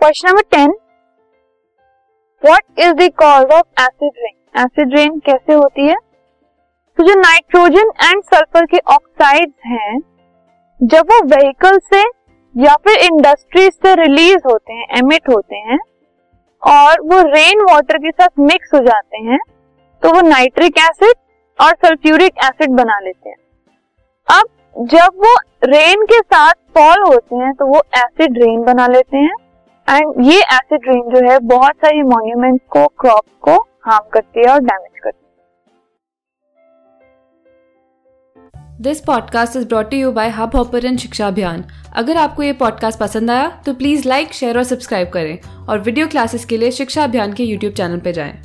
Question number ten. What is the cause of acid rain acid rain कैसे होती है? तो जो नाइट्रोजन एंड सल्फ़र के ऑक्साइड्स हैं, जब वो व्हीकल से या फिर इंडस्ट्रीज़ से रिलीज़ होते हैं एमिट होते हैं, और वो रेन वाटर के साथ मिक्स हो जाते हैं तो वो नाइट्रिक एसिड और सल्फ्यूरिक एसिड बना लेते हैं। अब जब वो रेन के साथ फॉल होते हैं तो वो एसिड रेन बना लेते हैं। एंड ये एसिड रेन जो है, बहुत सारी मॉन्यूमेंट को क्रॉप को हार्म करती है और डैमेज करती है। This podcast is brought you by Hubhopper Shiksha Abhiyan अगर आपको ये पॉडकास्ट पसंद आया तो प्लीज़ लाइक शेयर और सब्सक्राइब करें। और वीडियो क्लासेस के लिए शिक्षा अभियान के यूट्यूब चैनल पर जाएँ।